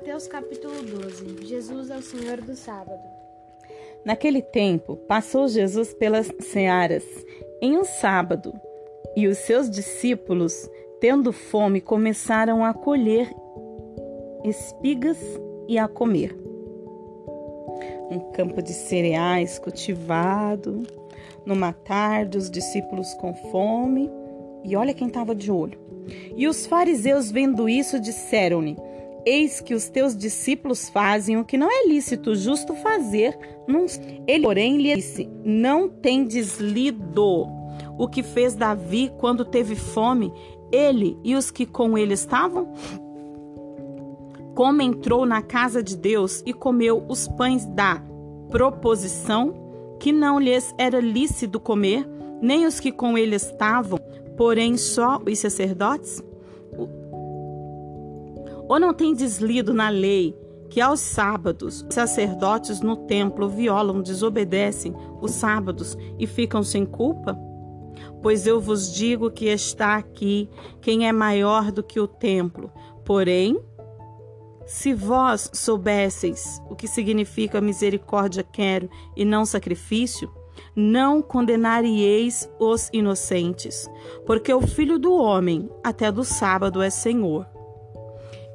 Mateus capítulo 12 Jesus é o Senhor do sábado. Naquele tempo, passou Jesus pelas searas em um sábado, e os seus discípulos, tendo fome, começaram a colher espigas e a comer. Um campo de cereais cultivado, numa tarde, os discípulos com fome, e olha quem estava de olho. E os fariseus, vendo isso, disseram-lhe: Eis que os teus discípulos fazem o que não é lícito, justo fazer. Ele, porém, lhe disse: Não tendes lido o que fez Davi quando teve fome, ele e os que com ele estavam? Como entrou na casa de Deus e comeu os pães da proposição, que não lhes era lícito comer, nem os que com ele estavam, porém só os sacerdotes? Ou não tem deslido na lei que aos sábados os sacerdotes no templo violam, desobedecem os sábados e ficam sem culpa? Pois eu vos digo que está aqui quem é maior do que o templo. Porém, se vós soubesseis o que significa misericórdia quero e não sacrifício, não condenaríeis os inocentes, porque o filho do homem até do sábado é Senhor.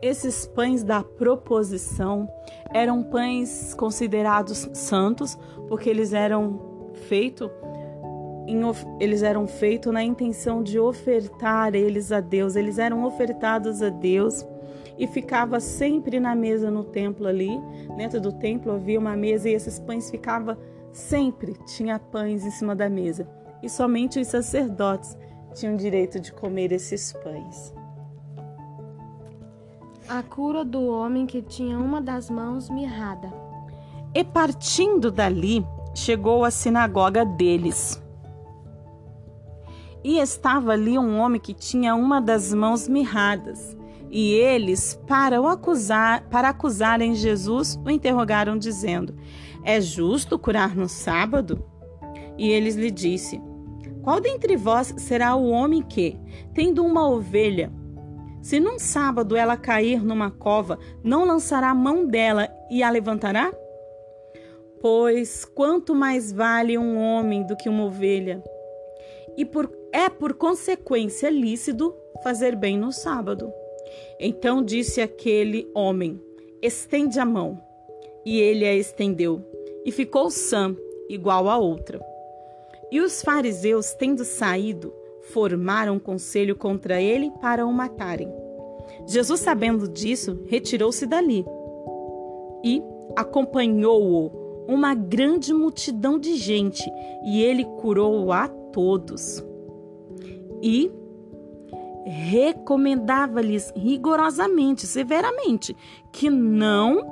Esses pães da proposição eram pães considerados santos, porque eles eram feitos eles eram feitos na intenção de ofertar eles a Deus. Eles eram ofertados a Deus e ficava sempre na mesa no templo ali. Dentro do templo havia uma mesa e esses pães ficavam sempre tinha pães em cima da mesa. E somente os sacerdotes tinham direito de comer esses pães. A cura do homem que tinha uma das mãos mirrada. E partindo dali, chegou à sinagoga deles. E estava ali um homem que tinha uma das mãos mirradas. E eles, para o acusar, para acusarem Jesus, o interrogaram dizendo: É justo curar no sábado? E eles lhe disse: Qual dentre vós será o homem que, tendo uma ovelha, se num sábado ela cair numa cova, não lançará a mão dela e a levantará? Pois quanto mais vale um homem do que uma ovelha? E por, é por consequência lícito fazer bem no sábado. Então disse aquele homem: Estende a mão. E ele a estendeu, e ficou sã, igual a outra. E os fariseus, tendo saído, formaram um conselho contra ele para o matarem. Jesus, sabendo disso, retirou-se dali e acompanhou-o uma grande multidão de gente, e ele curou a todos. E recomendava-lhes rigorosamente, severamente, que não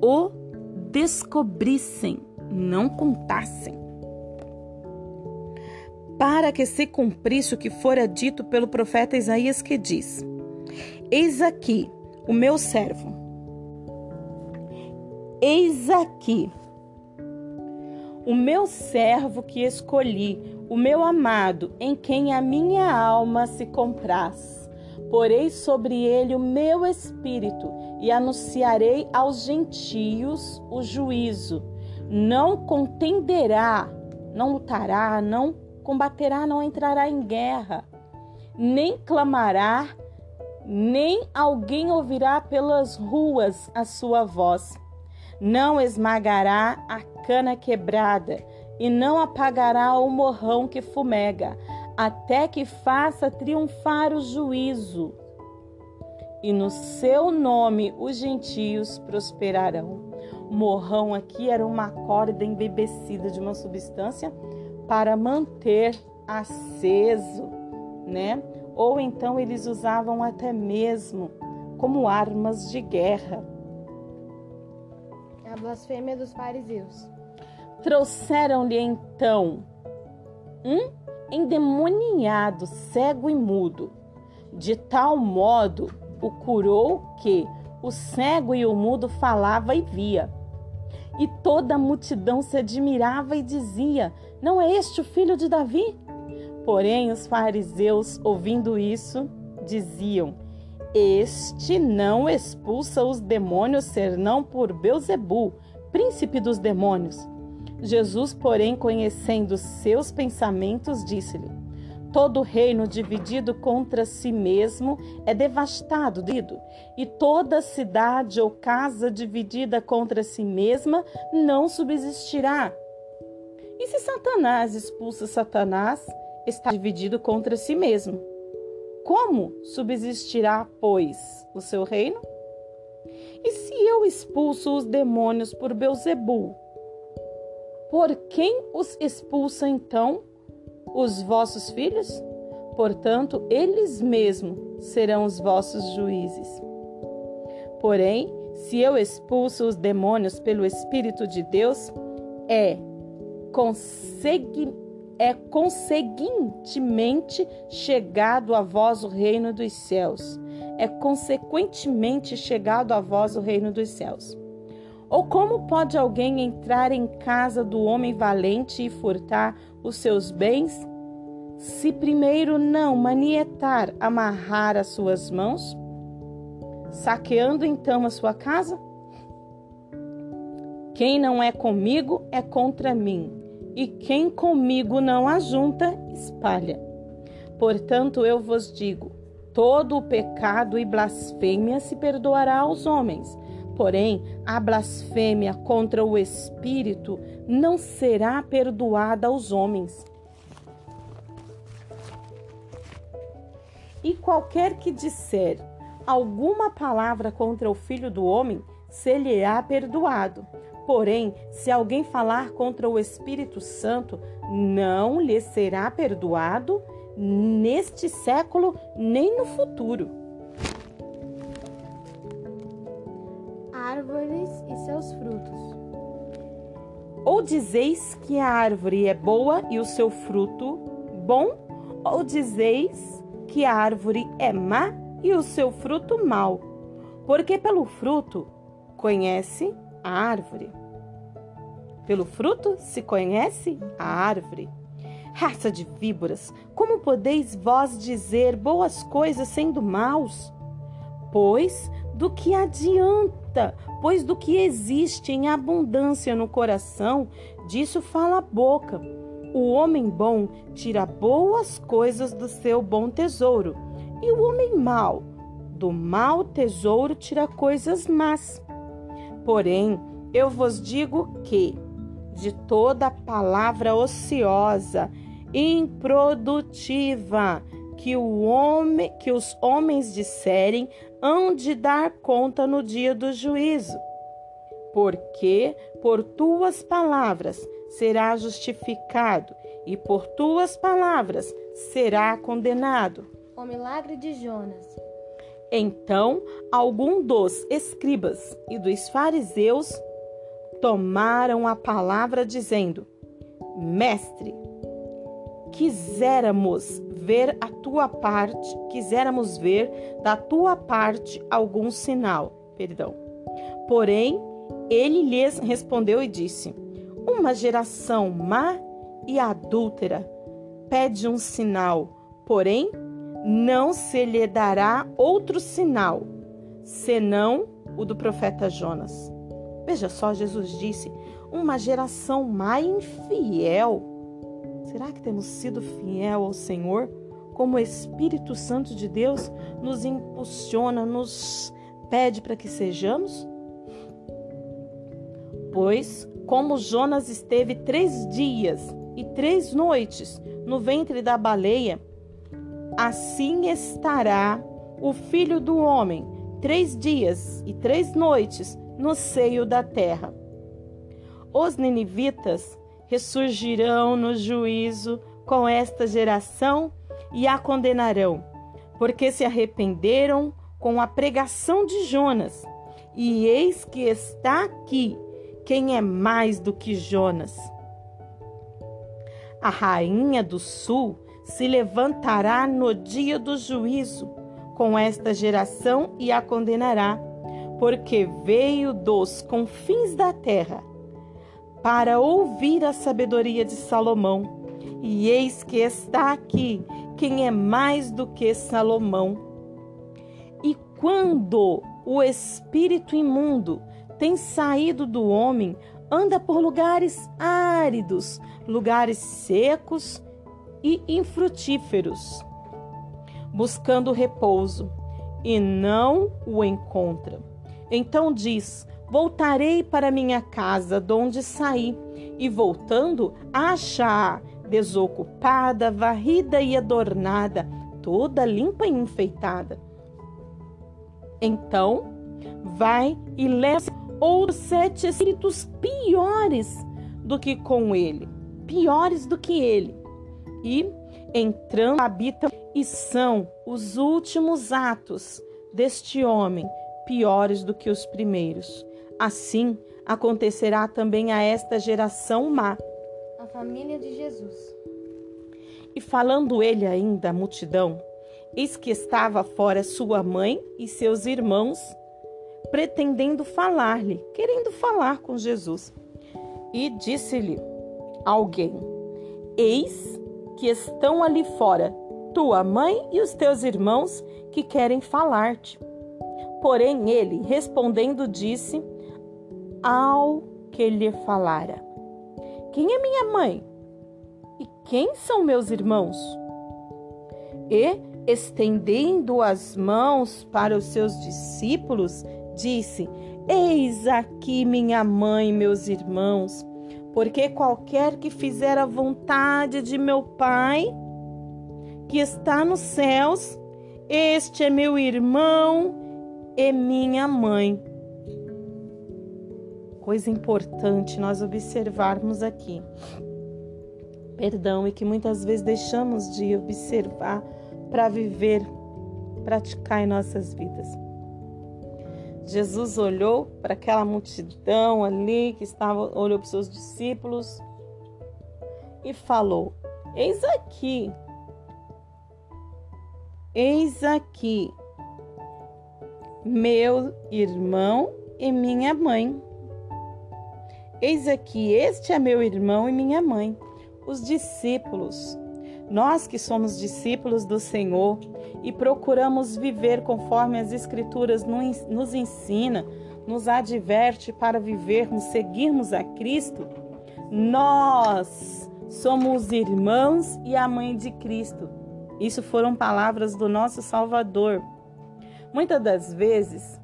o descobrissem, não contassem para que se cumprisse o que fora dito pelo profeta Isaías, que diz: Eis aqui o meu servo, eis aqui o meu servo que escolhi, o meu amado, em quem a minha alma se compraz. Porei sobre ele o meu espírito e anunciarei aos gentios o juízo. Não contenderá, não lutará, não combaterá, não entrará em guerra, nem clamará, nem alguém ouvirá pelas ruas a sua voz. Não esmagará a cana quebrada e não apagará o morrão que fumega, até que faça triunfar o juízo. E no seu nome os gentios prosperarão. Morrão aqui era uma corda embebecida de uma substância para manter aceso, né? Ou então eles usavam até mesmo como armas de guerra. A blasfêmia dos fariseus. Trouxeram-lhe então um endemoniado, cego e mudo. De tal modo o curou que o cego e o mudo falava e via. E toda a multidão se admirava e dizia: Não é este o filho de Davi? Porém, os fariseus, ouvindo isso, diziam: este não expulsa os demônios senão por Beuzebu, príncipe dos demônios. Jesus, porém, conhecendo seus pensamentos, disse-lhe: Todo reino dividido contra si mesmo é devastado, dido, e toda cidade ou casa dividida contra si mesma não subsistirá. E se Satanás expulsa Satanás, está dividido contra si mesmo. Como subsistirá, pois, o seu reino? E se eu expulso os demônios por Beuzebu, por quem os expulsa então? os vossos filhos? Portanto, eles mesmos serão os vossos juízes. Porém, se eu expulso os demônios pelo Espírito de Deus, é, consegui, é conseguintemente chegado a vós o reino dos céus. É consequentemente chegado a vós o reino dos céus. Ou como pode alguém entrar em casa do homem valente e furtar os seus bens, se primeiro não manietar, amarrar as suas mãos, saqueando então a sua casa? Quem não é comigo é contra mim, e quem comigo não ajunta, espalha. Portanto, eu vos digo: todo o pecado e blasfêmia se perdoará aos homens, Porém, a blasfêmia contra o Espírito não será perdoada aos homens. E qualquer que disser alguma palavra contra o Filho do Homem, se lhe há perdoado. Porém, se alguém falar contra o Espírito Santo, não lhe será perdoado neste século nem no futuro. árvores e seus frutos. Ou dizeis que a árvore é boa e o seu fruto bom, ou dizeis que a árvore é má e o seu fruto mau, porque pelo fruto conhece a árvore. Pelo fruto se conhece a árvore. Raça de víboras, como podeis vós dizer boas coisas sendo maus? Pois do que adianta? Pois do que existe em abundância no coração, disso fala a boca. O homem bom tira boas coisas do seu bom tesouro, e o homem mau, do mau tesouro, tira coisas más. Porém, eu vos digo que, de toda palavra ociosa, improdutiva, que o homem, que os homens disserem, hão de dar conta no dia do juízo. Porque por tuas palavras será justificado e por tuas palavras será condenado. O milagre de Jonas. Então, algum dos escribas e dos fariseus tomaram a palavra dizendo: Mestre, quiséramos ver a tua parte, quiséramos ver da tua parte algum sinal, perdão. Porém, ele lhes respondeu e disse: Uma geração má e adúltera pede um sinal, porém não se lhe dará outro sinal, senão o do profeta Jonas. Veja só, Jesus disse: uma geração e infiel Será que temos sido fiel ao Senhor? Como o Espírito Santo de Deus nos impulsiona, nos pede para que sejamos? Pois, como Jonas esteve três dias e três noites no ventre da baleia, assim estará o filho do homem três dias e três noites no seio da terra. Os ninivitas ressurgirão no juízo com esta geração e a condenarão, porque se arrependeram com a pregação de Jonas. E eis que está aqui quem é mais do que Jonas. A rainha do sul se levantará no dia do juízo com esta geração e a condenará, porque veio dos confins da terra para ouvir a sabedoria de Salomão. E eis que está aqui quem é mais do que Salomão. E quando o espírito imundo tem saído do homem, anda por lugares áridos, lugares secos e infrutíferos, buscando repouso, e não o encontra. Então diz: Voltarei para minha casa, de onde saí, e voltando, acha desocupada, varrida e adornada, toda limpa e enfeitada. Então vai e leva outros sete espíritos piores do que com ele, piores do que ele. E entrando habitam e são os últimos atos deste homem piores do que os primeiros. Assim acontecerá também a esta geração má. A família de Jesus. E falando ele ainda à multidão, eis que estava fora sua mãe e seus irmãos, pretendendo falar-lhe, querendo falar com Jesus. E disse-lhe alguém: Eis que estão ali fora tua mãe e os teus irmãos que querem falar-te. Porém, ele, respondendo, disse ao que lhe falara: Quem é minha mãe? E quem são meus irmãos? E, estendendo as mãos para os seus discípulos, disse: Eis aqui minha mãe e meus irmãos, porque qualquer que fizer a vontade de meu Pai, que está nos céus, este é meu irmão e minha mãe. Coisa importante nós observarmos aqui. Perdão, e que muitas vezes deixamos de observar para viver, praticar em nossas vidas. Jesus olhou para aquela multidão ali que estava, olhou para os seus discípulos e falou: Eis aqui, eis aqui meu irmão e minha mãe. Eis aqui, este é meu irmão e minha mãe, os discípulos. Nós que somos discípulos do Senhor e procuramos viver conforme as Escrituras nos ensina, nos adverte para vivermos, seguirmos a Cristo, nós somos irmãos e a mãe de Cristo. Isso foram palavras do nosso Salvador. Muitas das vezes,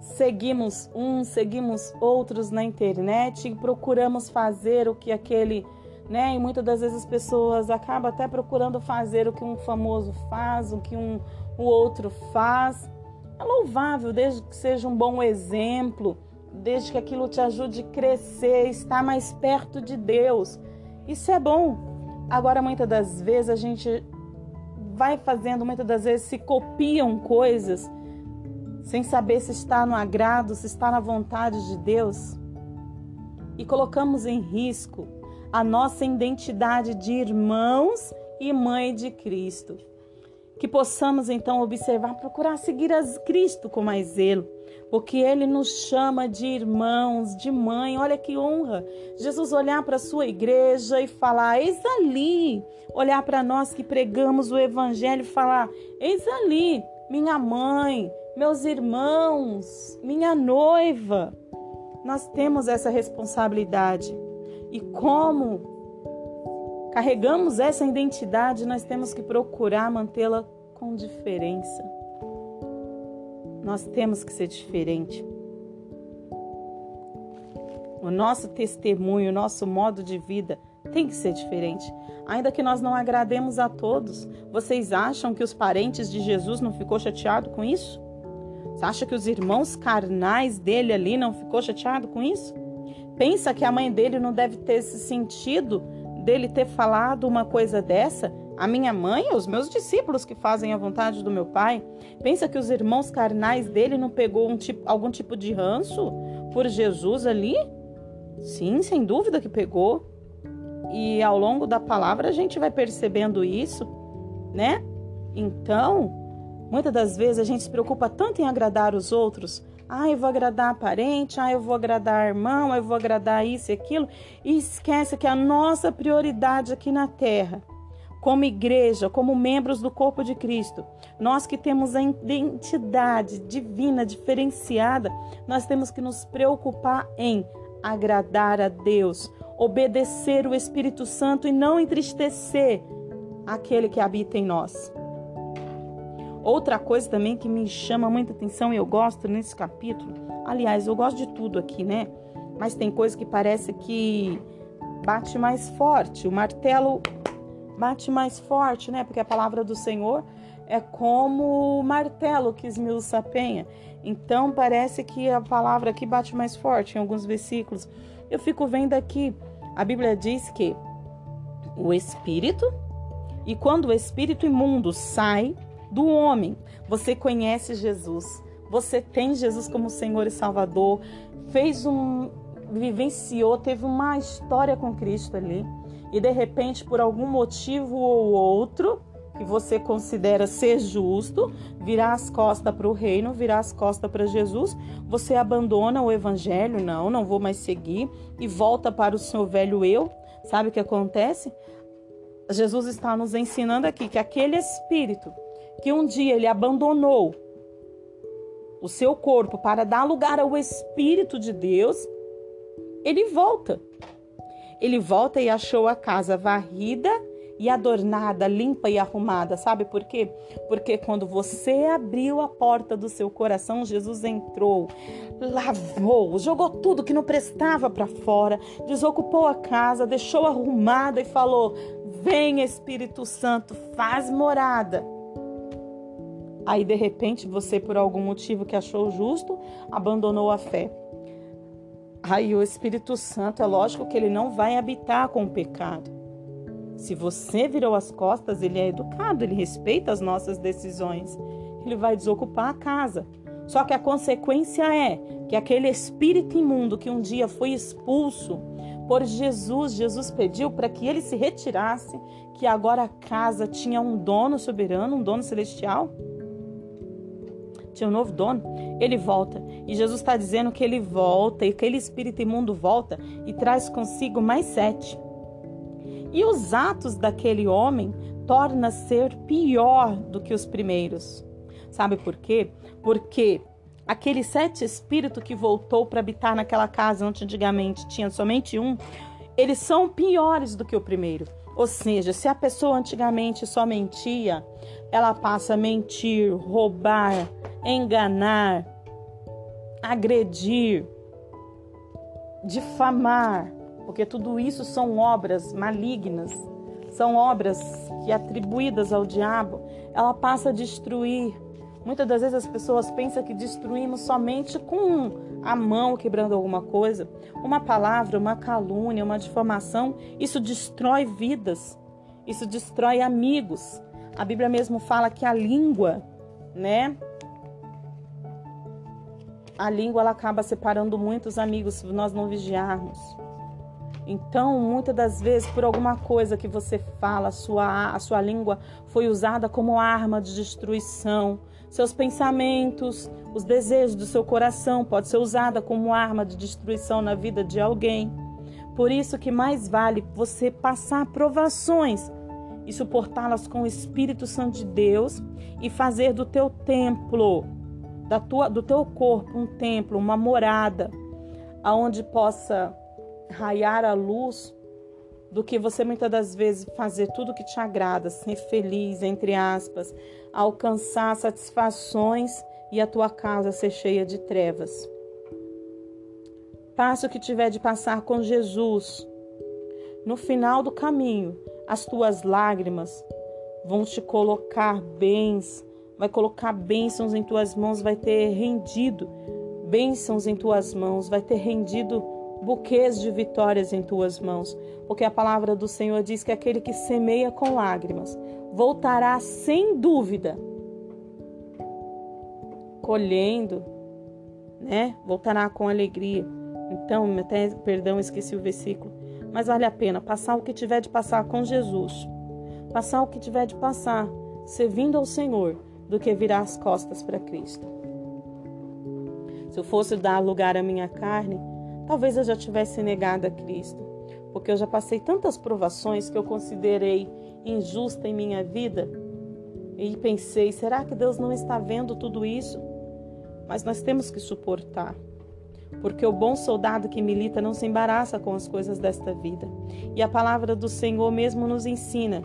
seguimos uns, seguimos outros na internet e procuramos fazer o que aquele, né? E muitas das vezes as pessoas acabam até procurando fazer o que um famoso faz, o que um o outro faz. É louvável, desde que seja um bom exemplo, desde que aquilo te ajude a crescer, estar mais perto de Deus. Isso é bom. Agora, muitas das vezes a gente vai fazendo, muitas das vezes se copiam coisas sem saber se está no agrado, se está na vontade de Deus. E colocamos em risco a nossa identidade de irmãos e mãe de Cristo. Que possamos então observar, procurar seguir a Cristo com mais zelo, porque Ele nos chama de irmãos, de mãe. Olha que honra! Jesus olhar para a sua igreja e falar: Eis ali. Olhar para nós que pregamos o Evangelho e falar: Eis ali, minha mãe, meus irmãos, minha noiva. Nós temos essa responsabilidade. E como carregamos essa identidade, nós temos que procurar mantê-la com diferença. Nós temos que ser diferente. O nosso testemunho, o nosso modo de vida tem que ser diferente. Ainda que nós não agrademos a todos. Vocês acham que os parentes de Jesus não ficou chateado com isso? Você acha que os irmãos carnais dele ali não ficou chateado com isso? Pensa que a mãe dele não deve ter se sentido dele ter falado uma coisa dessa, a minha mãe, os meus discípulos que fazem a vontade do meu pai, pensa que os irmãos carnais dele não pegou um tipo, algum tipo de ranço por Jesus ali? Sim, sem dúvida que pegou. E ao longo da palavra a gente vai percebendo isso, né? Então, muitas das vezes a gente se preocupa tanto em agradar os outros, ah, eu vou agradar parente, ah, eu vou agradar irmão, eu vou agradar isso e aquilo. E esquece que a nossa prioridade aqui na terra, como igreja, como membros do corpo de Cristo, nós que temos a identidade divina diferenciada, nós temos que nos preocupar em agradar a Deus, obedecer o Espírito Santo e não entristecer aquele que habita em nós. Outra coisa também que me chama muita atenção e eu gosto nesse capítulo, aliás, eu gosto de tudo aqui, né? Mas tem coisa que parece que bate mais forte, o martelo bate mais forte, né? Porque a palavra do Senhor é como o martelo que esmiuça a penha. Então parece que a palavra aqui bate mais forte em alguns versículos. Eu fico vendo aqui, a Bíblia diz que o espírito e quando o espírito imundo sai do homem, você conhece Jesus. Você tem Jesus como Senhor e Salvador, fez um vivenciou, teve uma história com Cristo ali e de repente, por algum motivo ou outro que você considera ser justo, virar as costas para o reino, virar as costas para Jesus, você abandona o evangelho, não, não vou mais seguir e volta para o seu velho eu. Sabe o que acontece? Jesus está nos ensinando aqui que aquele espírito que um dia ele abandonou o seu corpo para dar lugar ao espírito de Deus, ele volta. Ele volta e achou a casa varrida e adornada, limpa e arrumada. Sabe por quê? Porque quando você abriu a porta do seu coração, Jesus entrou, lavou, jogou tudo que não prestava para fora, desocupou a casa, deixou arrumada e falou: Vem Espírito Santo, faz morada. Aí de repente você, por algum motivo que achou justo, abandonou a fé. Aí o Espírito Santo, é lógico que ele não vai habitar com o pecado. Se você virou as costas, ele é educado, ele respeita as nossas decisões. Ele vai desocupar a casa. Só que a consequência é que aquele espírito imundo que um dia foi expulso por Jesus, Jesus pediu para que ele se retirasse, que agora a casa tinha um dono soberano, um dono celestial tinha um novo dono, ele volta. E Jesus está dizendo que ele volta e aquele espírito imundo volta e traz consigo mais sete. E os atos daquele homem torna ser pior do que os primeiros. Sabe por quê? Porque aquele sete espírito que voltou para habitar naquela casa onde antigamente tinha somente um, eles são piores do que o primeiro. Ou seja, se a pessoa antigamente só mentia, ela passa a mentir, roubar, enganar, agredir, difamar, porque tudo isso são obras malignas, são obras que atribuídas ao diabo, ela passa a destruir. Muitas das vezes as pessoas pensam que destruímos somente com a mão quebrando alguma coisa, uma palavra, uma calúnia, uma difamação, isso destrói vidas, isso destrói amigos. A Bíblia mesmo fala que a língua, né, a língua ela acaba separando muitos amigos se nós não vigiarmos. Então, muitas das vezes, por alguma coisa que você fala, a sua, a sua língua foi usada como arma de destruição. Seus pensamentos, os desejos do seu coração pode ser usada como arma de destruição na vida de alguém. Por isso que mais vale você passar provações e suportá-las com o Espírito Santo de Deus e fazer do teu templo da tua, do teu corpo um templo, uma morada, aonde possa raiar a luz do que você muitas das vezes fazer tudo que te agrada, ser feliz, entre aspas, alcançar satisfações e a tua casa ser cheia de trevas. Passe o que tiver de passar com Jesus. No final do caminho, as tuas lágrimas vão te colocar bens vai colocar bênçãos em tuas mãos, vai ter rendido bênçãos em tuas mãos, vai ter rendido buquês de vitórias em tuas mãos, porque a palavra do Senhor diz que aquele que semeia com lágrimas voltará sem dúvida, colhendo, né? Voltará com alegria. Então, até, perdão, esqueci o versículo, mas vale a pena passar o que tiver de passar com Jesus, passar o que tiver de passar, servindo ao Senhor, do que virar as costas para Cristo. Se eu fosse dar lugar à minha carne, talvez eu já tivesse negado a Cristo, porque eu já passei tantas provações que eu considerei injusta em minha vida. E pensei: será que Deus não está vendo tudo isso? Mas nós temos que suportar. Porque o bom soldado que milita não se embaraça com as coisas desta vida. E a palavra do Senhor mesmo nos ensina: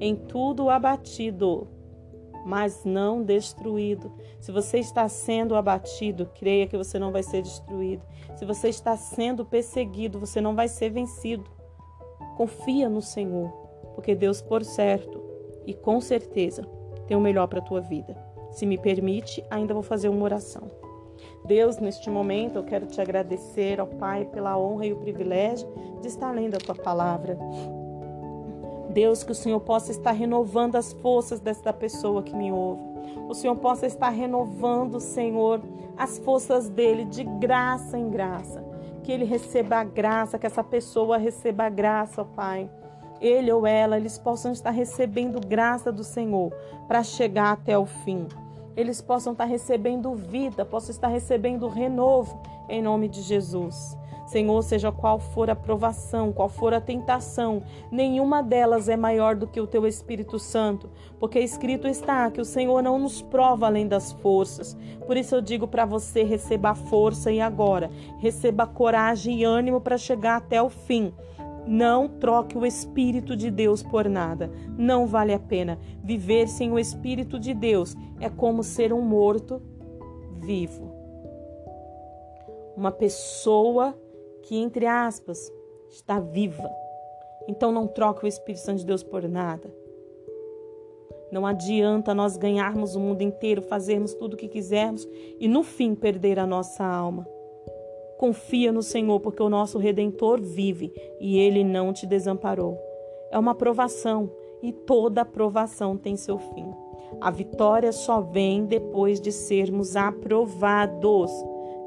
em tudo abatido, mas não destruído. Se você está sendo abatido, creia que você não vai ser destruído. Se você está sendo perseguido, você não vai ser vencido. Confia no Senhor, porque Deus, por certo e com certeza, tem o melhor para a tua vida. Se me permite, ainda vou fazer uma oração. Deus, neste momento, eu quero te agradecer ao Pai pela honra e o privilégio de estar lendo a tua palavra. Deus, que o Senhor possa estar renovando as forças desta pessoa que me ouve. O Senhor possa estar renovando, Senhor, as forças dele de graça em graça. Que ele receba a graça, que essa pessoa receba a graça, ó Pai. Ele ou ela, eles possam estar recebendo graça do Senhor para chegar até o fim. Eles possam estar recebendo vida, possam estar recebendo renovo em nome de Jesus. Senhor, seja qual for a provação, qual for a tentação, nenhuma delas é maior do que o teu Espírito Santo, porque escrito está que o Senhor não nos prova além das forças. Por isso eu digo para você: receba força e agora, receba coragem e ânimo para chegar até o fim. Não troque o Espírito de Deus por nada. Não vale a pena. Viver sem o Espírito de Deus é como ser um morto vivo. Uma pessoa que, entre aspas, está viva. Então não troque o Espírito Santo de Deus por nada. Não adianta nós ganharmos o mundo inteiro, fazermos tudo o que quisermos e no fim perder a nossa alma. Confia no Senhor, porque o nosso redentor vive e ele não te desamparou. É uma provação e toda provação tem seu fim. A vitória só vem depois de sermos aprovados.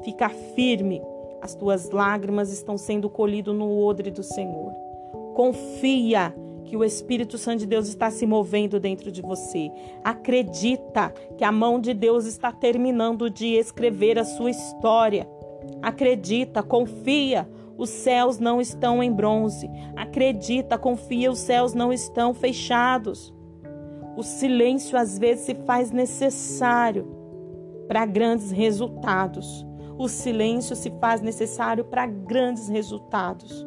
Fica firme as tuas lágrimas estão sendo colhidas no odre do Senhor. Confia que o Espírito Santo de Deus está se movendo dentro de você. Acredita que a mão de Deus está terminando de escrever a sua história. Acredita, confia, os céus não estão em bronze. Acredita, confia, os céus não estão fechados. O silêncio às vezes se faz necessário para grandes resultados. O silêncio se faz necessário para grandes resultados.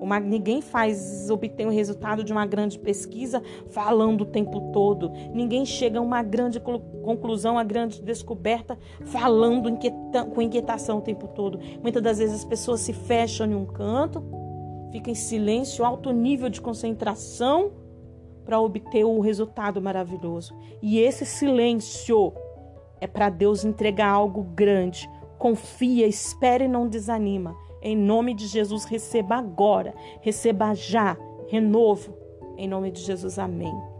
Uma, ninguém faz obter o resultado de uma grande pesquisa falando o tempo todo. Ninguém chega a uma grande conclusão, a grande descoberta falando inquieta, com inquietação o tempo todo. Muitas das vezes as pessoas se fecham em um canto, ficam em silêncio, alto nível de concentração para obter o resultado maravilhoso. E esse silêncio é para Deus entregar algo grande, confia, espere e não desanima. Em nome de Jesus, receba agora, receba já, renovo. Em nome de Jesus, amém.